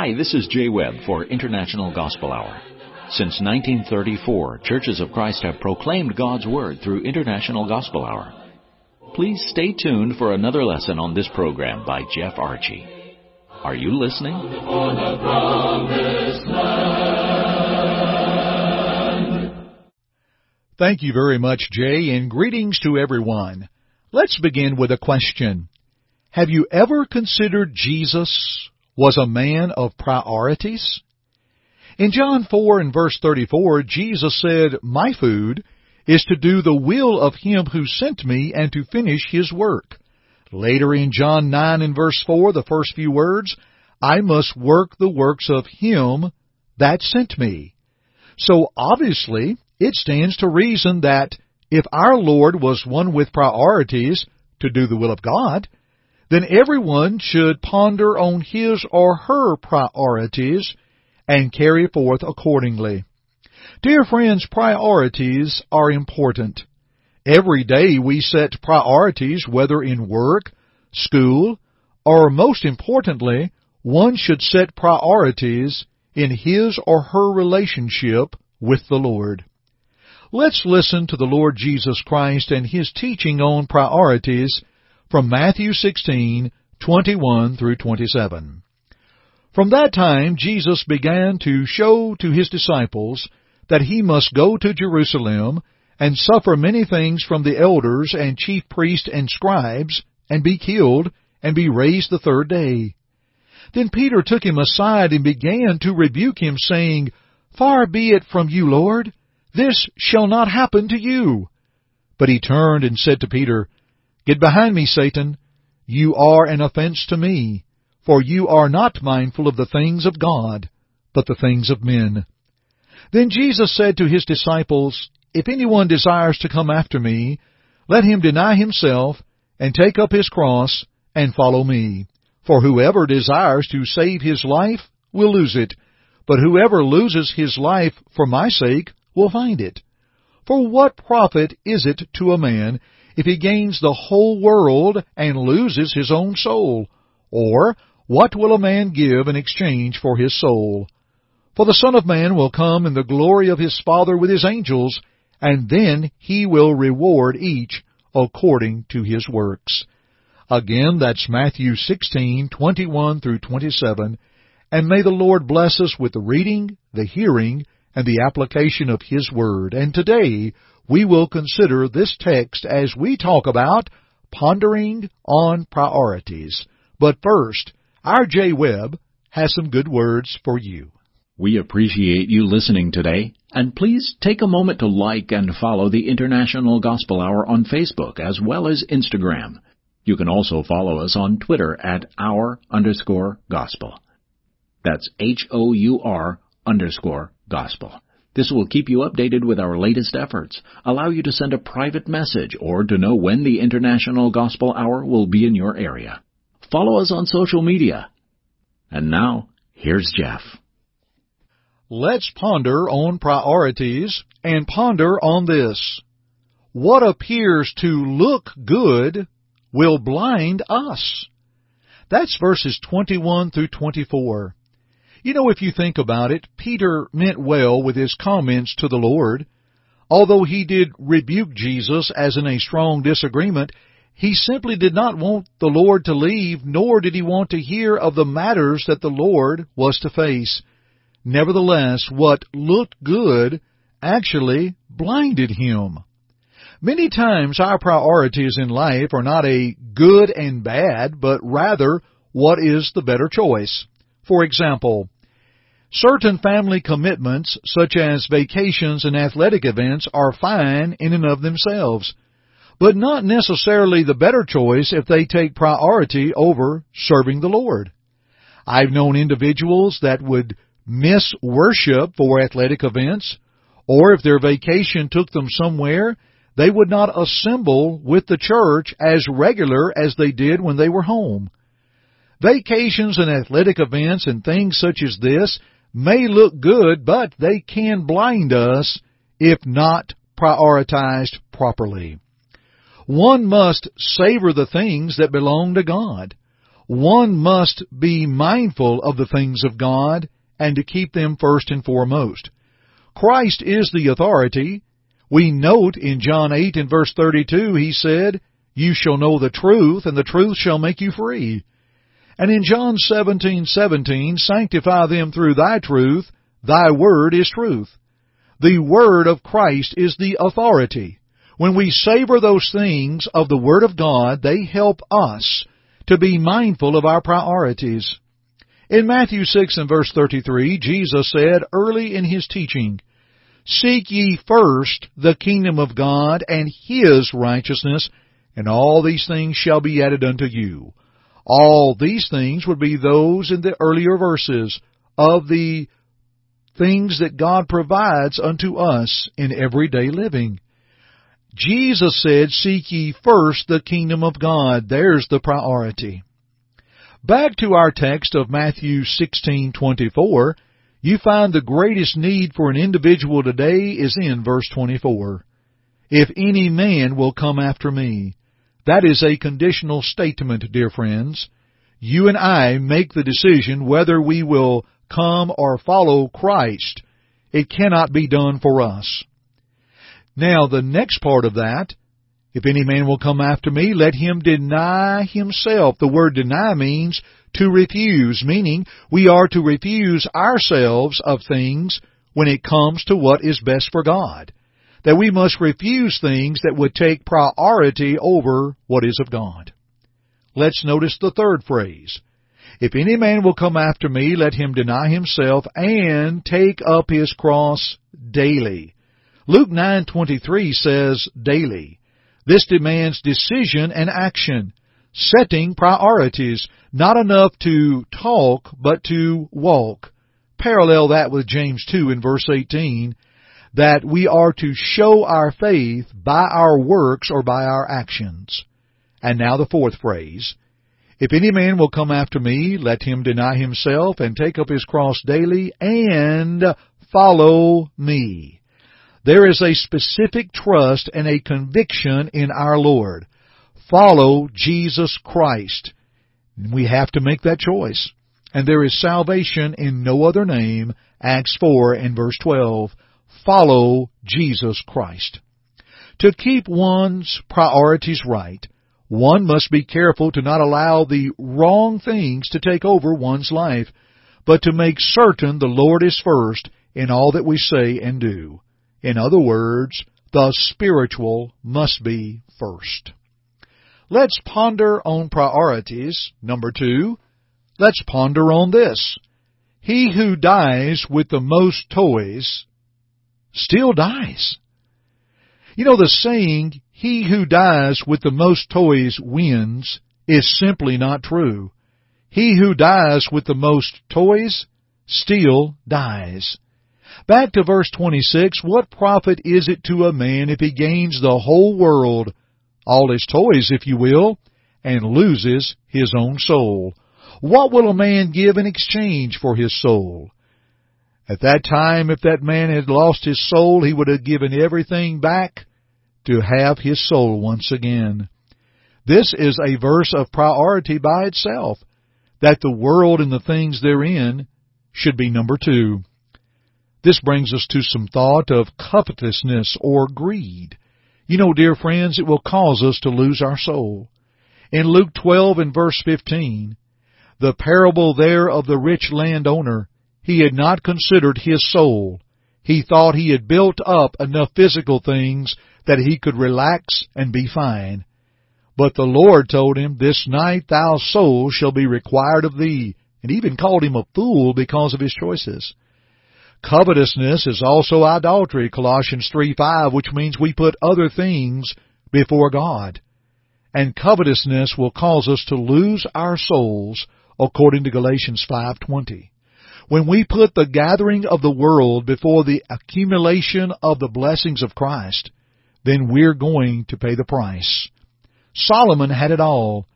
Hi, this is Jay Webb for International Gospel Hour. Since 1934, Churches of Christ have proclaimed God's Word through International Gospel Hour. Please stay tuned for another lesson on this program by Jeff Archie. Are you listening? Thank you very much, Jay, and greetings to everyone. Let's begin with a question. Have you ever considered Jesus was a man of priorities? In John 4 and verse 34, Jesus said, My food is to do the will of him who sent me and to finish his work. Later in John 9 and verse 4, the first few words, I must work the works of him that sent me. So obviously, it stands to reason that if our Lord was one with priorities to do the will of God, then everyone should ponder on his or her priorities and carry forth accordingly. Dear friends, priorities are important. Every day we set priorities, whether in work, school, or most importantly, one should set priorities in his or her relationship with the Lord. Let's listen to the Lord Jesus Christ and His teaching on priorities from Matthew 16:21 through 27. From that time Jesus began to show to His disciples that He must go to Jerusalem and suffer many things from the elders and chief priests and scribes, and be killed, and be raised the third day. Then Peter took him aside and began to rebuke him, saying, Far be it from you, Lord, this shall not happen to you. But he turned and said to Peter, Get behind me, Satan. You are an offense to me, for you are not mindful of the things of God, but the things of men. Then Jesus said to his disciples, If anyone desires to come after me, let him deny himself, and take up his cross, and follow me. For whoever desires to save his life will lose it, but whoever loses his life for my sake will find it. For what profit is it to a man if he gains the whole world and loses his own soul? Or what will a man give in exchange for his soul? For the Son of Man will come in the glory of his Father with his angels, and then he will reward each according to his works. Again, that's Matthew 16:21 through 27, and may the Lord bless us with the reading, the hearing, and the application of His Word. And today we will consider this text as we talk about pondering on priorities. But first, our Jay Webb has some good words for you. We appreciate you listening today, and please take a moment to like and follow the International Gospel Hour on Facebook as well as Instagram. You can also follow us on Twitter at hour underscore gospel. That's H-O-U-R underscore gospel. This will keep you updated with our latest efforts, allow you to send a private message, or to know when the International Gospel Hour will be in your area. Follow us on social media. And now, here's Jeff. Let's ponder on priorities and ponder on this. What appears to look good will blind us. That's verses 21 through 24. You know, if you think about it, Peter meant well with his comments to the Lord. Although he did rebuke Jesus as in a strong disagreement, he simply did not want the Lord to leave, nor did he want to hear of the matters that the Lord was to face. Nevertheless, what looked good actually blinded him. Many times our priorities in life are not a good and bad, but rather what is the better choice. For example, certain family commitments such as vacations and athletic events are fine in and of themselves, but not necessarily the better choice if they take priority over serving the Lord. I've known individuals that would miss worship for athletic events, or if their vacation took them somewhere, they would not assemble with the church as regular as they did when they were home. Vacations and athletic events and things such as this may look good, but they can blind us if not prioritized properly. One must savor the things that belong to God. one must be mindful of the things of God and to keep them first and foremost. Christ is the authority. We note in John 8 and verse 32 he said, You shall know the truth, and the truth shall make you free. And in John 17:17, sanctify them through thy truth, thy word is truth. The word of Christ is the authority. When we savor those things of the word of God, they help us to be mindful of our priorities. In Matthew 6 and verse 33, Jesus said early in his teaching, Seek ye first the kingdom of God and his righteousness, and all these things shall be added unto you. All these things would be those in the earlier verses of the things that God provides unto us in everyday living. Jesus said, Seek ye first the kingdom of God. There's the priority. Back to our text of Matthew 16:24, you find the greatest need for an individual today is in verse 24. If any man will come after me. That is a conditional statement, dear friends. You and I make the decision whether we will come or follow Christ. It cannot be done for us. Now, the next part of that, if any man will come after me, let him deny himself. The word deny means to refuse, meaning we are to refuse ourselves of things when it comes to what is best for God that we must refuse things that would take priority over what is of God. Let's notice the third phrase. If any man will come after me, let him deny himself and take up his cross daily. Luke 9:23 says daily. This demands decision and action, setting priorities, not enough to talk but to walk. Parallel that with James 2 in verse 18 that we are to show our faith by our works or by our actions. And now the fourth phrase. If any man will come after me, let him deny himself and take up his cross daily and follow me. There is a specific trust and a conviction in our Lord. Follow Jesus Christ. We have to make that choice. And there is salvation in no other name, Acts 4 and verse 12 follow Jesus Christ. To keep one's priorities right, one must be careful to not allow the wrong things to take over one's life, but to make certain the Lord is first in all that we say and do. In other words, the spiritual must be first. Let's ponder on priorities. Number two, let's ponder on this. He who dies with the most toys still dies. You know, the saying, he who dies with the most toys wins, is simply not true. He who dies with the most toys still dies. Back to verse 26, what profit is it to a man if he gains the whole world, all his toys, if you will, and loses his own soul? What will a man give in exchange for his soul? At that time, if that man had lost his soul, he would have given everything back to have his soul once again. This is a verse of priority by itself, that the world and the things therein should be number two. This brings us to some thought of covetousness or greed. You know, dear friends, it will cause us to lose our soul. In Luke 12 and verse 15, the parable there of the rich landowner he had not considered his soul. He thought he had built up enough physical things that he could relax and be fine. But the Lord told him, This night thou soul shall be required of thee, and even called him a fool because of his choices. Covetousness is also idolatry, Colossians 3 5, which means we put other things before God. And covetousness will cause us to lose our souls, according to Galatians 5:20. When we put the gathering of the world before the accumulation of the blessings of Christ, then we're going to pay the price. Solomon had it all,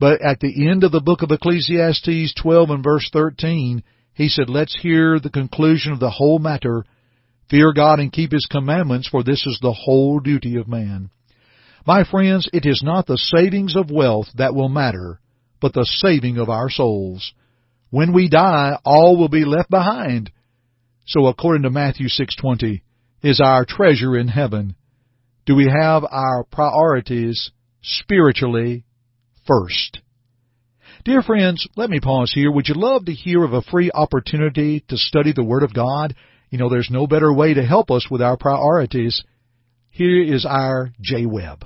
but at the end of the book of Ecclesiastes 12 and verse 13, he said, let's hear the conclusion of the whole matter. Fear God and keep His commandments, for this is the whole duty of man. My friends, it is not the savings of wealth that will matter, but the saving of our souls. When we die, all will be left behind. So according to Matthew 6:20, is our treasure in heaven. Do we have our priorities spiritually first? Dear friends, let me pause here. Would you love to hear of a free opportunity to study the Word of God? You know, there's no better way to help us with our priorities. Here is our Jay Webb.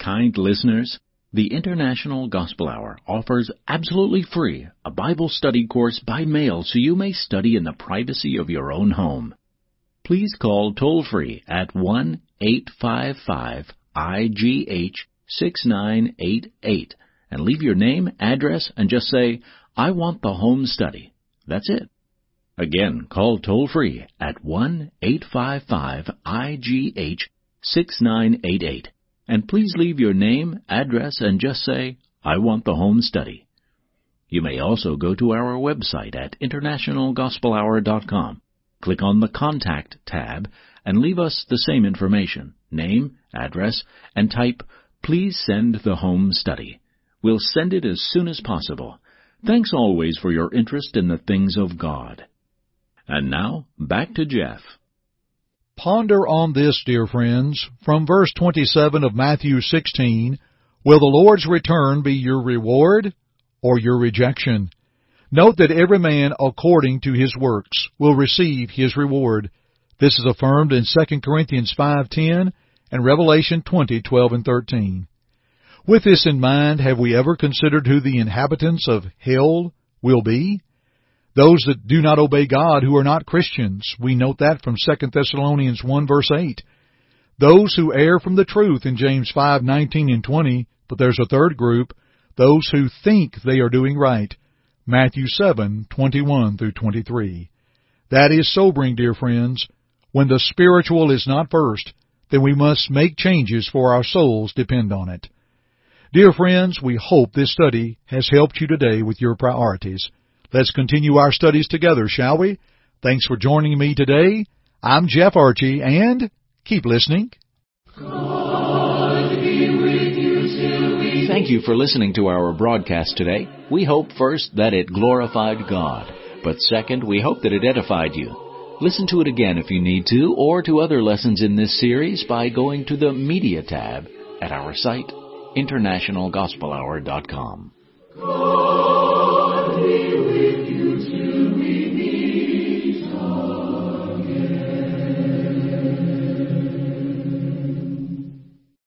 Kind listeners, the International Gospel Hour offers absolutely free a Bible study course by mail so you may study in the privacy of your own home. Please call toll free at 1 855 IGH 6988 and leave your name, address, and just say, I want the home study. That's it. Again, call toll free at 1 855 IGH 6988 and please leave your name, address, and just say, I want the home study. You may also go to our website at internationalgospelhour.com, click on the Contact tab, and leave us the same information, name, address, and type, Please send the home study. We'll send it as soon as possible. Thanks always for your interest in the things of God. And now, back to Jeff. Ponder on this, dear friends, from verse 27 of Matthew 16, Will the Lord's return be your reward or your rejection? Note that every man according to his works will receive his reward. This is affirmed in 2 Corinthians 5:10 and Revelation 20:12 and 13. With this in mind, have we ever considered who the inhabitants of hell will be? Those that do not obey God who are not Christians. We note that from 2 Thessalonians 1 verse 8. Those who err from the truth in James 5:19 and 20, but there's a third group, those who think they are doing right. Matthew 7:21 through 23. That is sobering, dear friends. When the spiritual is not first, then we must make changes for our souls depend on it. Dear friends, we hope this study has helped you today with your priorities. Let's continue our studies together, shall we? Thanks for joining me today. I'm Jeff Archie, and keep listening. Thank you for listening to our broadcast today. We hope first that it glorified God, but second, we hope that it edified you. Listen to it again if you need to, or to other lessons in this series by going to the Media tab at our site, internationalgospelhour.com.